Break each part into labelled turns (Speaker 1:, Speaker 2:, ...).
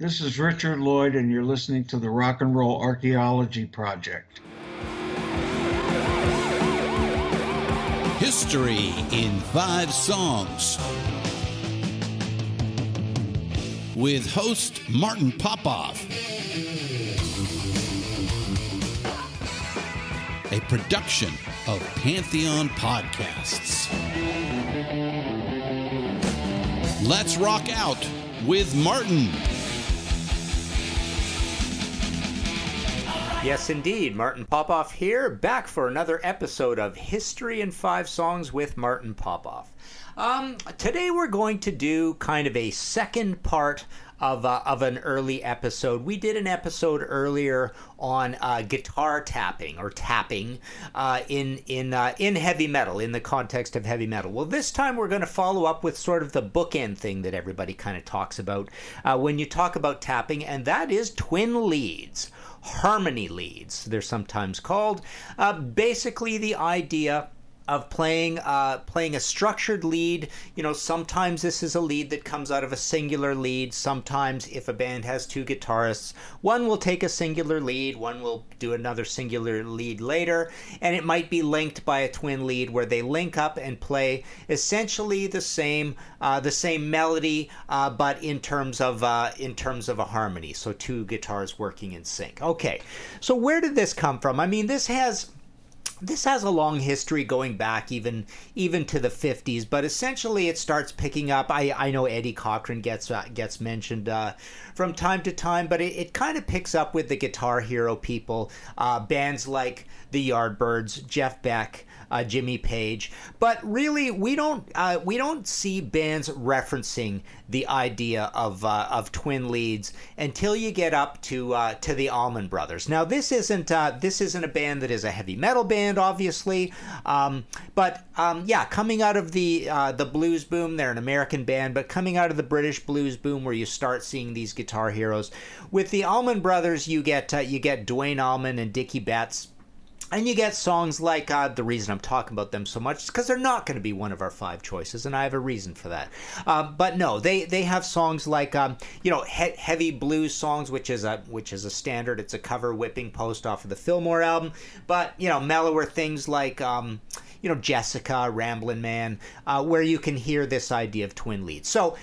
Speaker 1: This is Richard Lloyd, and you're listening to the Rock and Roll Archaeology Project.
Speaker 2: History in Five Songs. With host Martin Popoff. A production of Pantheon Podcasts. Let's rock out with Martin.
Speaker 3: Yes, indeed. Martin Popoff here, back for another episode of History in Five Songs with Martin Popoff. Um, today we're going to do kind of a second part of, uh, of an early episode. We did an episode earlier on uh, guitar tapping or tapping uh, in in uh, in heavy metal in the context of heavy metal. Well, this time we're going to follow up with sort of the bookend thing that everybody kind of talks about uh, when you talk about tapping, and that is twin leads harmony leads, they're sometimes called. Uh, basically, the idea of playing uh, playing a structured lead. You know, sometimes this is a lead that comes out of a singular lead. Sometimes, if a band has two guitarists, one will take a singular lead, one will do another singular lead later, and it might be linked by a twin lead where they link up and play essentially the same uh, the same melody, uh, but in terms of uh, in terms of a harmony. So two guitars working in sync. Okay, so where did this come from? I mean, this has this has a long history going back even even to the 50s but essentially it starts picking up. I, I know eddie cochran gets uh, gets mentioned uh, from time to time but it, it kind of picks up with the guitar hero people uh, bands like the yardbirds jeff beck uh, Jimmy Page. But really, we don't uh, we don't see bands referencing the idea of uh, of twin leads until you get up to uh, to the Allman Brothers. Now, this isn't uh, this isn't a band that is a heavy metal band, obviously, um, but um, yeah, coming out of the uh, the blues boom, they're an American band, but coming out of the British blues boom, where you start seeing these guitar heroes, with the Allman Brothers, you get you get Duane Allman and Dickey Betts and you get songs like uh, the reason I'm talking about them so much is because they're not going to be one of our five choices, and I have a reason for that. Uh, but no, they they have songs like um, you know he- heavy blues songs, which is a which is a standard. It's a cover whipping post off of the Fillmore album. But you know mellower things like. Um, you know Jessica, Ramblin' Man, uh, where you can hear this idea of twin leads. So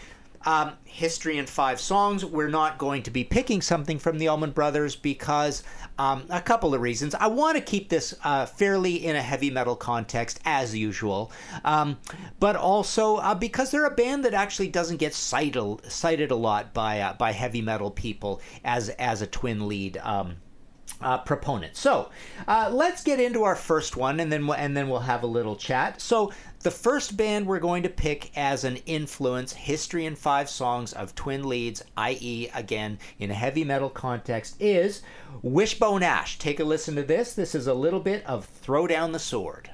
Speaker 3: um, history in five songs. We're not going to be picking something from the Allman Brothers because um, a couple of reasons. I want to keep this uh, fairly in a heavy metal context as usual, um, but also uh, because they're a band that actually doesn't get cited cited a lot by uh, by heavy metal people as as a twin lead. Um, uh, proponent. So uh, let's get into our first one, and then we'll, and then we'll have a little chat. So the first band we're going to pick as an influence, history in five songs of twin leads, i.e., again in a heavy metal context, is Wishbone Ash. Take a listen to this. This is a little bit of Throw Down the Sword.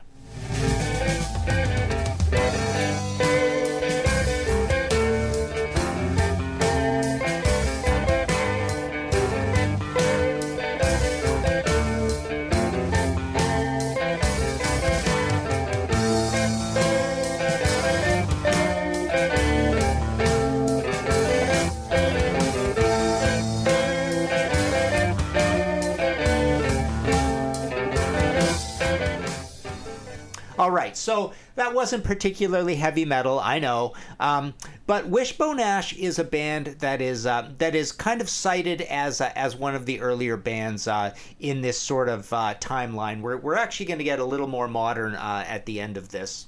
Speaker 3: Right. So that wasn't particularly heavy metal, I know. Um, but Wishbone Ash is a band that is uh, that is kind of cited as uh, as one of the earlier bands uh, in this sort of uh, timeline. We're we're actually going to get a little more modern uh, at the end of this.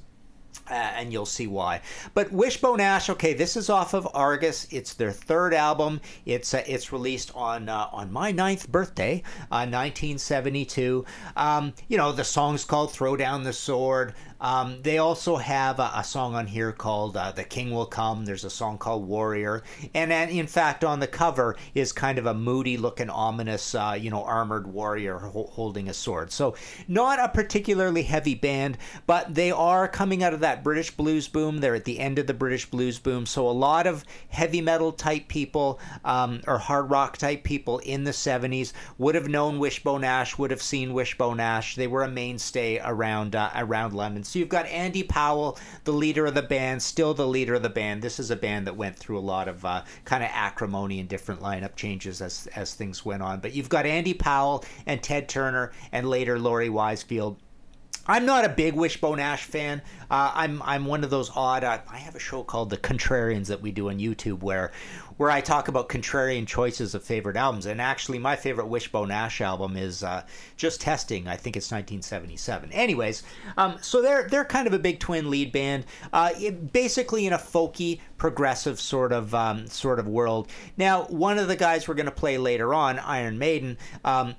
Speaker 3: Uh, and you'll see why. But Wishbone Ash, okay, this is off of Argus. It's their third album. It's uh, it's released on uh, on my ninth birthday, 1972. Um, you know, the song's called "Throw Down the Sword." Um, they also have a, a, song on here called uh, "The King Will Come." There's a song called "Warrior," and, and in fact, on the cover is kind of a moody-looking, ominous, uh, you know, armored warrior ho- holding a sword. So, not a particularly heavy band, but they are coming out of that British blues boom. They're at the end of the British blues boom, so a lot of heavy metal type people um, or hard rock type people in the 70s would have known Wishbone Ash, would have seen Wishbone Ash. They were a mainstay around uh, around London. So you've got Andy Powell, the leader of the band, still the leader of the band. This is a band that went through a lot of uh, kind of acrimony and different lineup changes as as things went on. But you've got Andy Powell and Ted Turner, and later Laurie Wisefield. I'm not a big Wishbone Ash fan. Uh, I'm I'm one of those odd. Uh, I have a show called The Contrarians that we do on YouTube where where I talk about contrarian choices of favorite albums. And actually, my favorite Wishbone Ash album is uh, Just Testing. I think it's 1977. Anyways, um, so they're they're kind of a big twin lead band, uh, it, basically in a folky, progressive sort of um, sort of world. Now, one of the guys we're going to play later on, Iron Maiden. Um,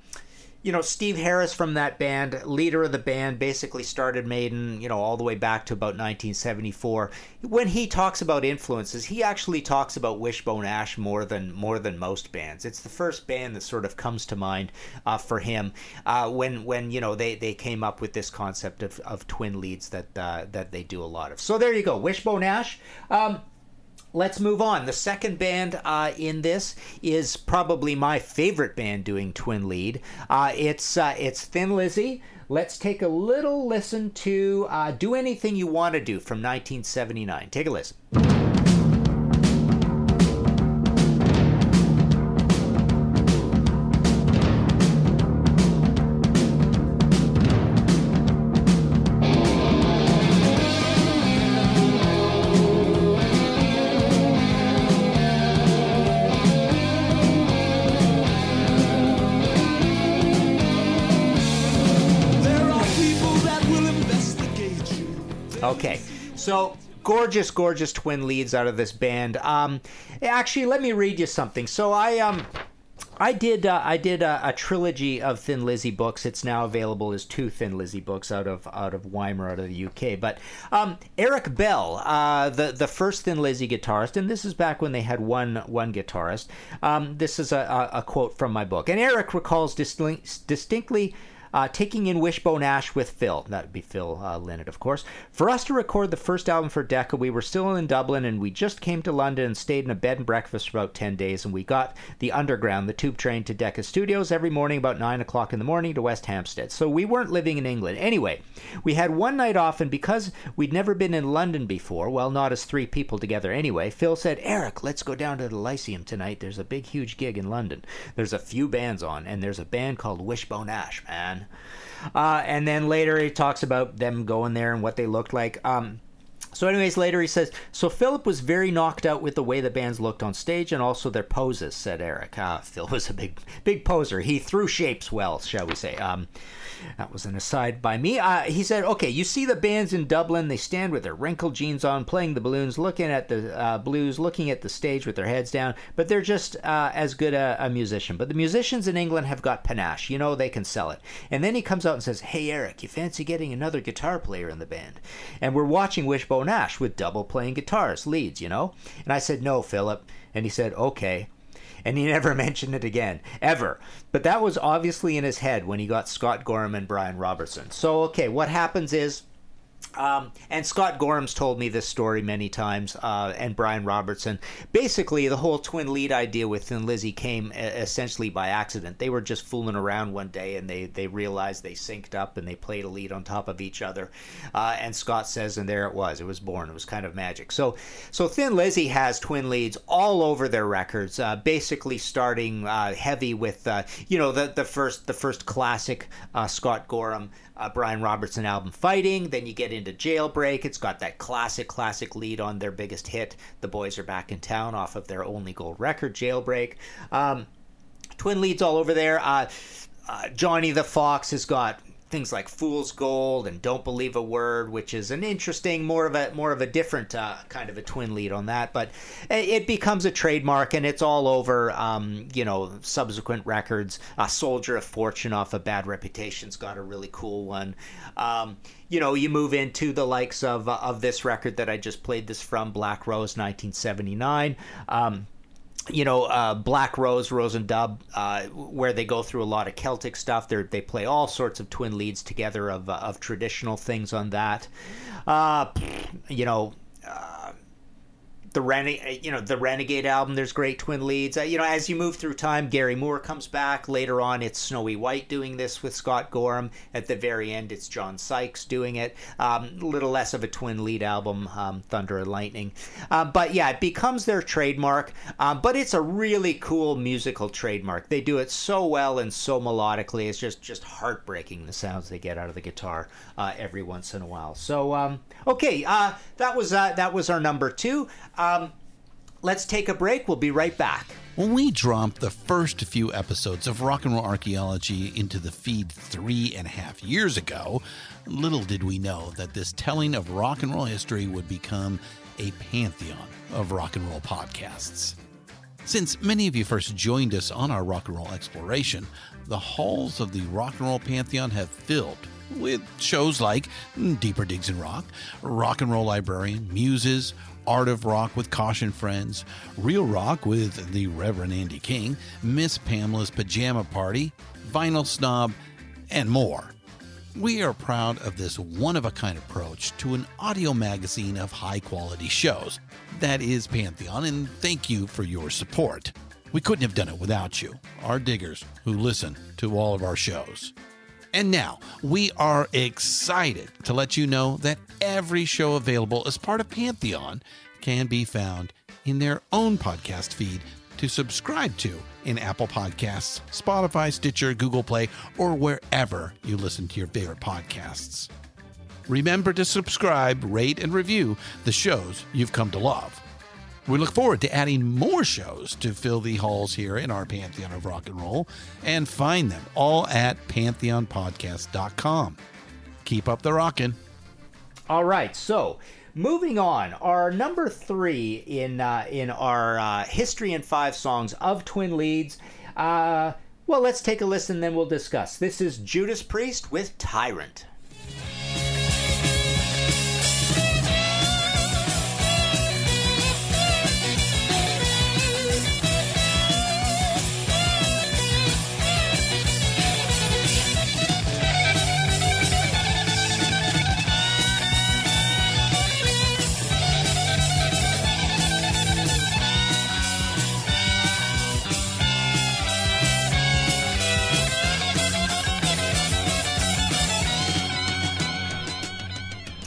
Speaker 3: you know, Steve Harris from that band, leader of the band, basically started Maiden, you know, all the way back to about 1974. When he talks about influences, he actually talks about Wishbone Ash more than more than most bands. It's the first band that sort of comes to mind uh, for him uh, when when you know they, they came up with this concept of, of twin leads that uh, that they do a lot of. So there you go, Wishbone Ash. Um, let's move on. The second band uh, in this is probably my favorite band doing twin lead. Uh, it's uh, it's Thin Lizzy. Let's take a little listen to uh, "Do Anything You Want to Do" from 1979. Take a listen. So gorgeous, gorgeous twin leads out of this band. Um, actually, let me read you something. So I um. I did. Uh, I did a, a, trilogy of Thin Lizzy books. It's now available as two Thin Lizzy books out of out of Wymer, out of the UK. But um, Eric Bell, uh, the the first Thin Lizzy guitarist, and this is back when they had one one guitarist. Um, this is a, a, a, quote from my book, and Eric recalls distinctly uh, taking in Wishbone Ash with Phil. That would be Phil uh, Lynott, of course. For us to record the first album for Decca, we were still in Dublin and we just came to London and stayed in a bed and breakfast for about 10 days. And we got the underground, the tube train to Decca Studios every morning about 9 o'clock in the morning to West Hampstead. So we weren't living in England. Anyway, we had one night off, and because we'd never been in London before, well, not as three people together anyway, Phil said, Eric, let's go down to the Lyceum tonight. There's a big, huge gig in London. There's a few bands on, and there's a band called Wishbone Ash, man. Uh, and then later he talks about them going there and what they looked like. Um, so, anyways, later he says, So Philip was very knocked out with the way the bands looked on stage and also their poses, said Eric. Uh, Phil was a big, big poser. He threw shapes well, shall we say. Um, that was an aside by me. Uh, he said, okay, you see the bands in Dublin, they stand with their wrinkled jeans on, playing the balloons, looking at the uh, blues, looking at the stage with their heads down, but they're just uh, as good a, a, musician. But the musicians in England have got panache. You know, they can sell it. And then he comes out and says, hey, Eric, you fancy getting another guitar player in the band? And we're watching Wishbone Ash with double playing guitars, leads, you know? And I said, no, Philip. And he said, okay and he never mentioned it again, ever. But that was obviously in his head when he got Scott Gorham and Brian Robertson. So, okay, what happens is um, and Scott Gorham's told me this story many times, uh, and Brian Robertson. Basically, the whole twin lead idea with Thin Lizzy came uh, essentially by accident. They were just fooling around one day, and they, they realized they synced up and they played a lead on top of each other. Uh, and Scott says, and there it was. It was born. It was kind of magic. So, so Thin Lizzy has twin leads all over their records. Uh, basically, starting uh, heavy with uh, you know the the first the first classic Scott Gorham uh, Brian Robertson album Fighting. Then you get into Jailbreak. It's got that classic, classic lead on their biggest hit, The Boys Are Back in Town, off of their only gold record, Jailbreak. Um, twin leads all over there. Uh, uh, Johnny the Fox has got things like Fool's Gold and Don't Believe a Word, which is an interesting, more of a more of a different uh, kind of a twin lead on that. But it becomes a trademark, and it's all over. Um, you know, subsequent records. Uh, Soldier of Fortune off of Bad Reputation's got a really cool one. Um, you know, you move into the likes of uh, of this record that I just played this from, Black Rose, 1979. Um, you know, uh, Black Rose, Roisin Dubh, uh, where they go through a lot of Celtic stuff. They they play all sorts of twin leads together of uh, of traditional things on that. Uh, you know, uh, the Rene- you know the Renegade album. There's great twin leads. Uh, you know, as you move through time, Gary Moore comes back later on. It's Snowy White doing this with Scott Gorham. At the very end, it's John Sykes doing it. Um, a little less of a twin lead album, um, Thunder and Lightning. Uh, but yeah, it becomes their trademark. Um, but it's a really cool musical trademark. They do it so well and so melodically. It's just just heartbreaking the sounds they get out of the guitar uh, every once in a while. So um, okay, uh, that was uh, that was our number two. Um, let's take a break. We'll be right back.
Speaker 2: When we dropped the first few episodes of Rock and Roll Archaeology into the feed three and a half years ago, little did we know that this telling of rock and roll history would become a pantheon of rock and roll podcasts. Since many of you first joined us on our rock and roll exploration, the halls of the rock and roll pantheon have filled with shows like Deeper Digs in Rock, Rock and Roll Librarian, Muses, Art of Rock with Caution Friends, Real Rock with the Reverend Andy King, Miss Pamela's Pajama Party, Vinyl Snob, and more. We are proud of this one of a kind approach to an audio magazine of high quality shows. That is Pantheon, and thank you for your support. We couldn't have done it without you, our diggers who listen to all of our shows. And now, we are excited to let you know that every show available as part of Pantheon can be found in their own podcast feed to subscribe to in Apple Podcasts, Spotify, Stitcher, Google Play, or wherever you listen to your favorite podcasts. Remember to subscribe, rate, and review the shows you've come to love. We look forward to adding more shows to fill the halls here in our Pantheon of Rock and Roll and find them all at pantheonpodcast.com. Keep up the rockin'.
Speaker 3: All right, so moving on, our number three in uh, in our uh, history and five songs of twin leads. Uh, well, let's take a listen, then we'll discuss. This is Judas Priest with Tyrant.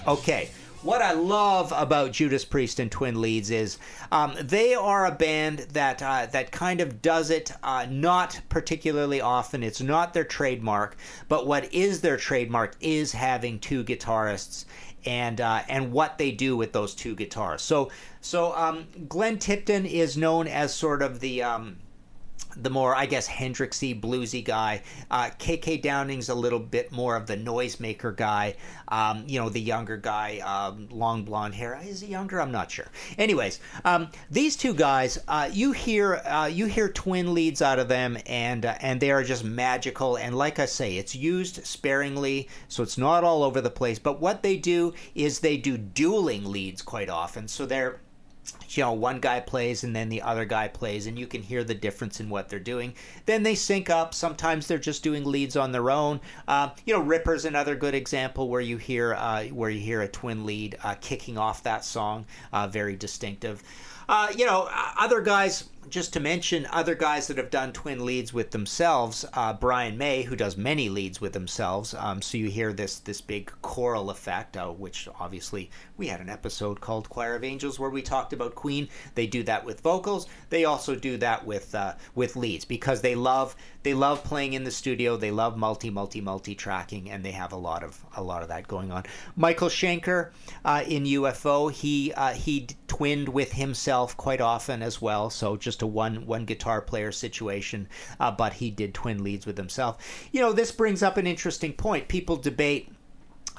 Speaker 3: Okay. What I love about Judas Priest and Twin Leads is um, they are a band that uh, that kind of does it uh, not particularly often. It's not their trademark, but what is their trademark is having two guitarists and uh, and what they do with those two guitars. So so um, Glenn Tipton is known as sort of the um, the more, I guess, Hendrixy, bluesy guy. Uh, KK Downing's a little bit more of the noisemaker guy. Um, you know, the younger guy, um, long blonde hair. Is he younger? I'm not sure. Anyways, um, these two guys, uh, you hear uh, you hear twin leads out of them, and uh, and they are just magical. And like I say, it's used sparingly, so it's not all over the place. But what they do is they do dueling leads quite often. So they're you know one guy plays and then the other guy plays and you can hear the difference in what they're doing. Then they sync up. Sometimes they're just doing leads on their own. Uh, you know ripper's another good example where you hear uh, where you hear a twin lead uh, kicking off that song uh, very distinctive. Uh, you know, other guys, just to mention other guys that have done twin leads with themselves, uh, Brian May, who does many leads with themselves. Um, so you hear this this big choral effect, uh, which obviously we had an episode called Choir of Angels where we talked about Queen. They do that with vocals. They also do that with uh, with leads because they love they love playing in the studio. They love multi multi multi tracking, and they have a lot of a lot of that going on. Michael Schenker uh, in UFO, he uh, he twinned with himself quite often as well. So just a one one guitar player situation, uh, but he did twin leads with himself. You know, this brings up an interesting point. People debate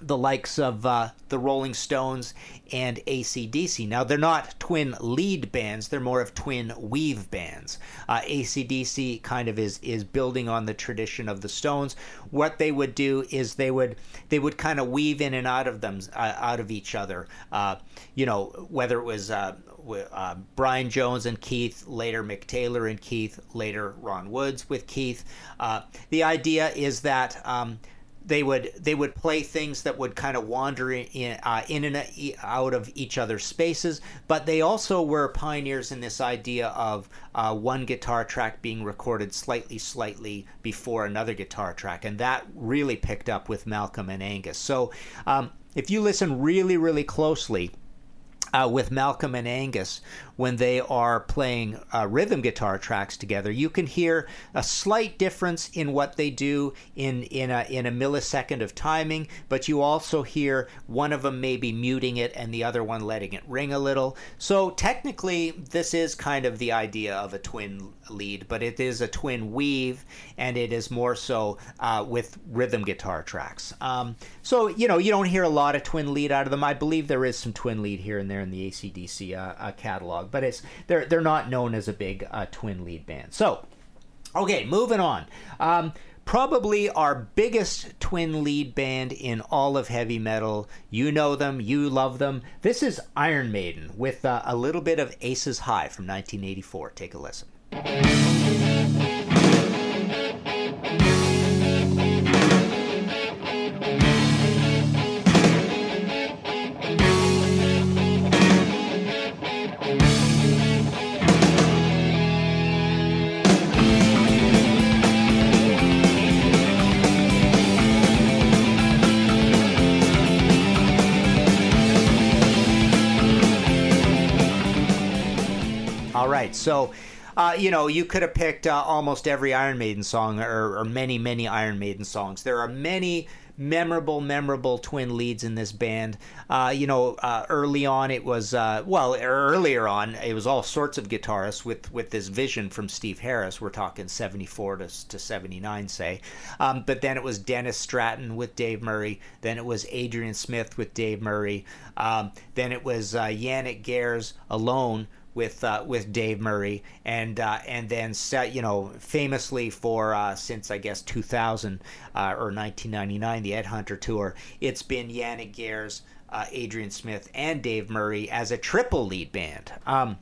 Speaker 3: the likes of uh, the Rolling Stones and ACDC. Now, they're not twin lead bands, they're more of twin weave bands. Uh, ACDC kind of is, is building on the tradition of the Stones. What they would do is they would they would kind of weave in and out of them, uh, out of each other. Uh, you know, whether it was uh, uh, Brian Jones and Keith, later Mick Taylor and Keith, later Ron Woods with Keith. Uh, the idea is that um, they would they would play things that would kind of wander in uh, in and out of each other's spaces, but they also were pioneers in this idea of uh, one guitar track being recorded slightly slightly before another guitar track, and that really picked up with Malcolm and Angus. So um, if you listen really really closely. Uh, with Malcolm and Angus, when they are playing uh, rhythm guitar tracks together, you can hear a slight difference in what they do in in a, in a millisecond of timing, but you also hear one of them maybe muting it and the other one letting it ring a little. So technically, this is kind of the idea of a twin lead, but it is a twin weave, and it is more so uh, with rhythm guitar tracks. Um, so you know you don't hear a lot of twin lead out of them. I believe there is some twin lead here and there in the ACDC uh, uh, catalog but it's they're they're not known as a big uh, twin lead band. So, okay, moving on. Um, probably our biggest twin lead band in all of heavy metal. You know them, you love them. This is Iron Maiden with uh, a little bit of Aces High from 1984. Take a listen. So, uh, you know, you could have picked uh, almost every Iron Maiden song or, or, many, many Iron Maiden songs. There are many memorable, memorable twin leads in this band. Uh, you know, uh, early on it was uh, well, earlier on it was all sorts of guitarists with with this vision from Steve Harris. We're talking seventy four to to seventy nine, say. Um, but then it was Dennis Stratton with Dave Murray. Then it was Adrian Smith with Dave Murray. Um, then it was uh, Janick Gers alone with uh, with Dave Murray, and uh, and then set you know famously for uh, since I guess 2000 uh, or 1999 the Ed Hunter tour, it's been Janick Gers, uh, Adrian Smith, and Dave Murray as a triple lead band. Um,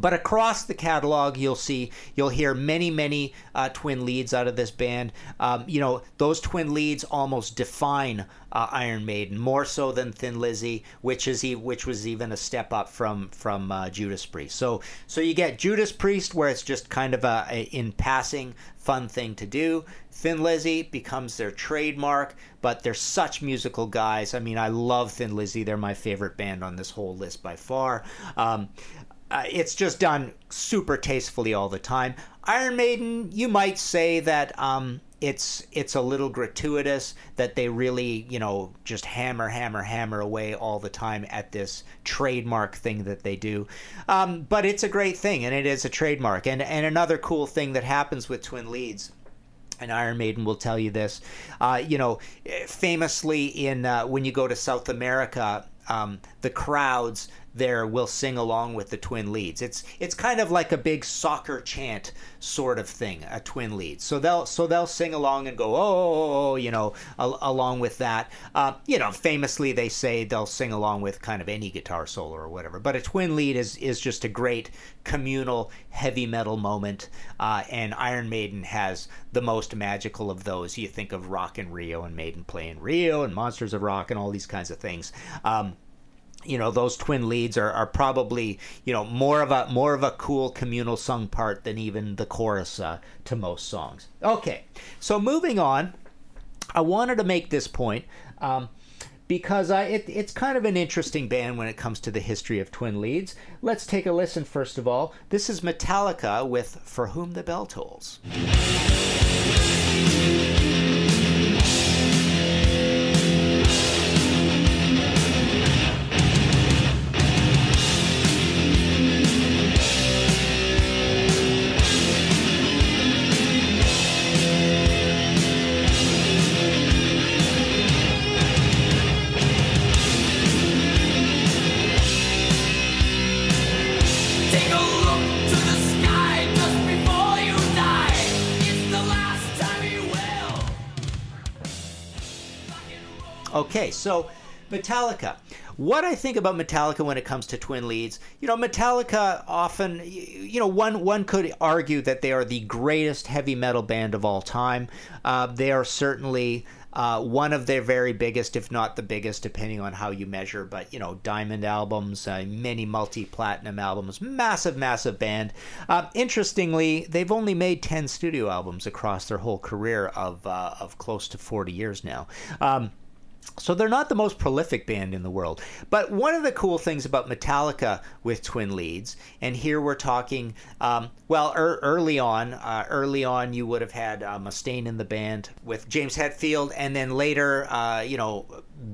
Speaker 3: but across the catalog, you'll see, you'll hear many, many uh, twin leads out of this band. Um, you know, those twin leads almost define uh, Iron Maiden more so than Thin Lizzy, which is which was even a step up from from uh, Judas Priest. So, so you get Judas Priest, where it's just kind of a, a in passing fun thing to do. Thin Lizzy becomes their trademark, but they're such musical guys. I mean, I love Thin Lizzy. They're my favorite band on this whole list by far. Um, uh, it's just done super tastefully all the time. Iron Maiden, you might say that um, it's it's a little gratuitous that they really you know just hammer hammer hammer away all the time at this trademark thing that they do um, but it's a great thing and it is a trademark and and another cool thing that happens with twin leads and Iron Maiden will tell you this. Uh, you know, famously in uh, when you go to South America, um, the crowds there will sing along with the twin leads. It's it's kind of like a big soccer chant sort of thing, a twin lead. So they'll so they'll sing along and go oh, oh, oh, oh you know al- along with that. Uh, you know, famously they say they'll sing along with kind of any guitar solo or whatever. But a twin lead is is just a great communal heavy metal moment, uh, and Iron Maiden has the most magical of those. You think of Rock in Rio and Maiden playing Rio and Monsters of Rock and all these kinds of things. Um, you know those twin leads are, are probably you know more of a more of a cool communal sung part than even the chorus uh, to most songs. Okay so moving on i wanted to make this point um, because I, it, it's kind of an interesting band when it comes to the history of twin leads. Let's take a listen first of all. This is metallica with for whom the bell tolls Okay, so Metallica. What I think about Metallica when it comes to twin leads, you know, Metallica often, you know, one one could argue that they are the greatest heavy metal band of all time. Uh, they are certainly uh, one of their very biggest, if not the biggest, depending on how you measure. But you know, diamond albums, uh, many multi-platinum albums, massive, massive band. Uh, interestingly, they've only made ten studio albums across their whole career of uh, of close to forty years now. Um, so they're not the most prolific band in the world. But one of the cool things about Metallica with twin leads, and here we're talking, um, well, er, early on, uh, early on, you would have had uh, Mustaine in the band with James Hetfield, and then later, uh, you know,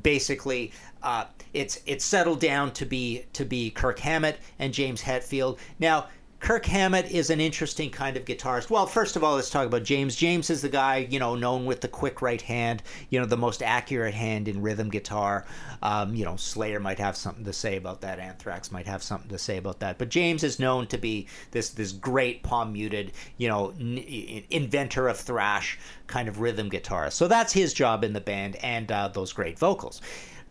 Speaker 3: basically. Uh, it's it's settled down to be to be Kirk Hammett and James Hetfield. Now Kirk Hammett is an interesting kind of guitarist. Well, first of all, let's talk about James. James is the guy, you know, known with the quick right hand, you know, the most accurate hand in rhythm guitar. Um, you know, Slayer might have something to say about that. Anthrax might have something to say about that. But James is known to be this this great palm muted, you know, n- inventor of thrash kind of rhythm guitarist. So that's his job in the band, and uh, those great vocals.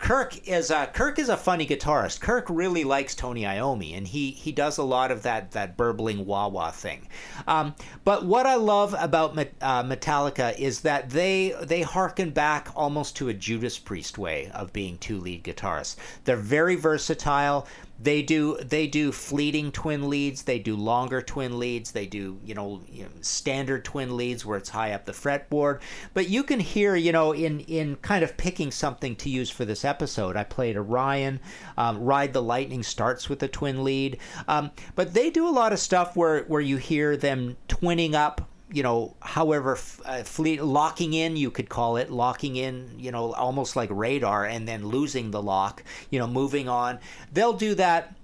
Speaker 3: Kirk is a, Kirk is a funny guitarist. Kirk really likes Tony Iommi, and he he does a lot of that that burbling wah wah thing. Um, but what I love about uh, Metallica is that they they harken back almost to a Judas Priest way of being two lead guitarists. They're very versatile they do they do fleeting twin leads they do longer twin leads they do you know, you know, standard twin leads where it's high up the fretboard. But you can hear you know in in kind of picking something to use for this episode. I played Orion um, ride the lightning starts with a twin lead. Um, but they do a lot of stuff where where you hear them twinning up you know, however, uh, fleet locking in, you could call it locking in, you know, almost like radar, and then losing the lock, you know, moving on. They'll do that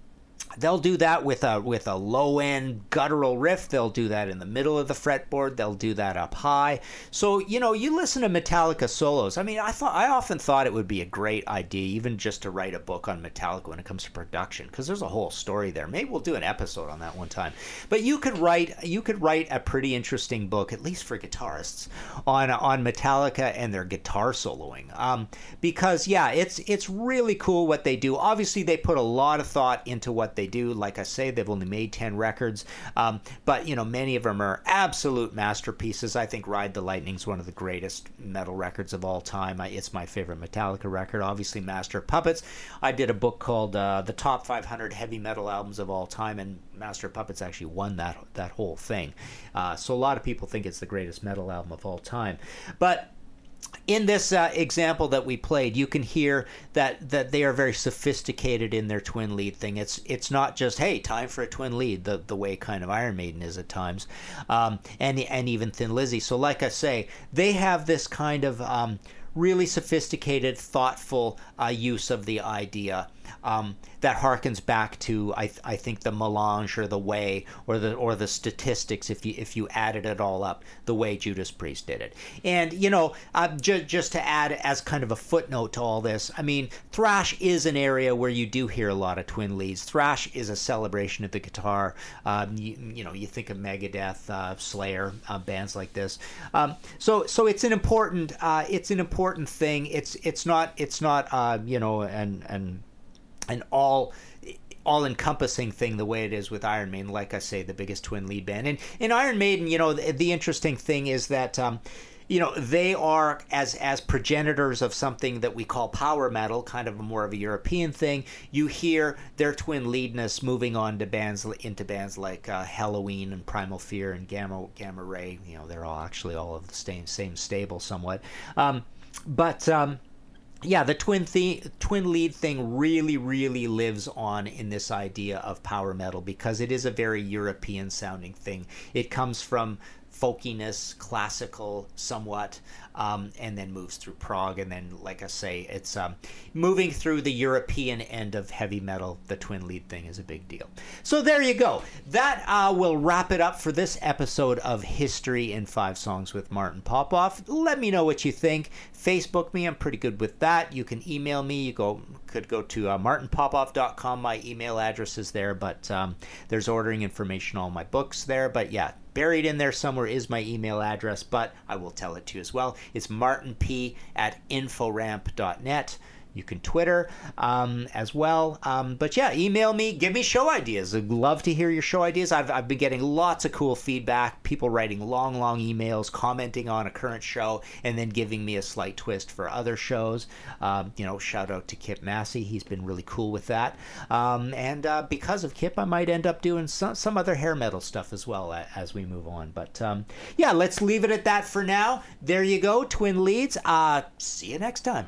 Speaker 3: they'll do that with a with a low end guttural riff. They'll do that in the middle of the fretboard. They'll do that up high. So you know you listen to metallica solos. I mean i thought i often thought it would be a great idea even just to write a book on metallica when it comes to production because there's a whole story there. Maybe we'll do an episode on that one time. But you could write you could write a pretty interesting book at least for guitarists on on metallica and their guitar soloing. Um, because yeah it's it's really cool what they do. Obviously they put a lot of thought into what they do. Like I say, they've only made 10 records, um, but, you know, many of them are absolute masterpieces. I think Ride the Lightning is one of the greatest metal records of all time. I, it's my favorite Metallica record. Obviously, Master of Puppets. I did a book called uh, The Top 500 Heavy Metal Albums of All Time, and Master of Puppets actually won that, that whole thing. Uh, so a lot of people think it's the greatest metal album of all time. But in this uh, example that we played, you can hear that that they are very sophisticated in their twin lead thing. It's it's not just hey, time for a twin lead, the the way kind of Iron Maiden is at times, um, and and even Thin Lizzy. So like I say, they have this kind of um, really sophisticated, thoughtful uh, use of the idea um, that harkens back to I, th- I think the melange or the way or the or the statistics if you if you added it all up the way Judas Priest did it. And you know uh, ju- just to add as kind of a footnote to all this I mean thrash is an area where you do hear a lot of twin leads. Thrash is a celebration of the guitar. Um, you, you, know you think of Megadeth uh, Slayer uh, bands like this. Um, so so it's an important uh, it's an important thing. It's it's not it's not uh, you know and and an all all encompassing thing the way it is with Iron Maiden. Like I say, the biggest twin lead band. And in Iron Maiden, you know, the, the interesting thing is that. Um, you know they are as as progenitors of something that we call power metal kind of more of a european thing you hear their twin leadness moving on to bands into bands like uh, Helloween and primal fear and gamma gamma ray you know they're all actually all of the same same stable somewhat um, but um, yeah, the twin the- twin lead thing really, really lives on in this idea of power metal because it is a very European sounding thing. It comes from folkiness, classical, somewhat, um, and then moves through prog, and then, like I say, it's um, moving through the European end of heavy metal. The twin lead thing is a big deal. So there you go. That uh, will wrap it up for this episode of History in Five Songs with Martin Popoff. Let me know what you think. Facebook me. I'm pretty good with that. You can email me. You go could go to uh, martinpopoff.com. My email address is there, but um, there's ordering information on my books there. But yeah, buried in there somewhere is my email address, but I will tell it to you as well. It's martinp at inforamp.net. You can Twitter um, as well. Um, but yeah, email me, give me show ideas. I'd love to hear your show ideas. I've, I've been getting lots of cool feedback, people writing long, long emails, commenting on a current show, and then giving me a slight twist for other shows. Um, you know, shout out to Kip Massey. He's been really cool with that. Um, and uh, because of Kip, I might end up doing some, some other hair metal stuff as well as we move on. But um, yeah, let's leave it at that for now. There you go, Twin Leads. Uh, see you next time.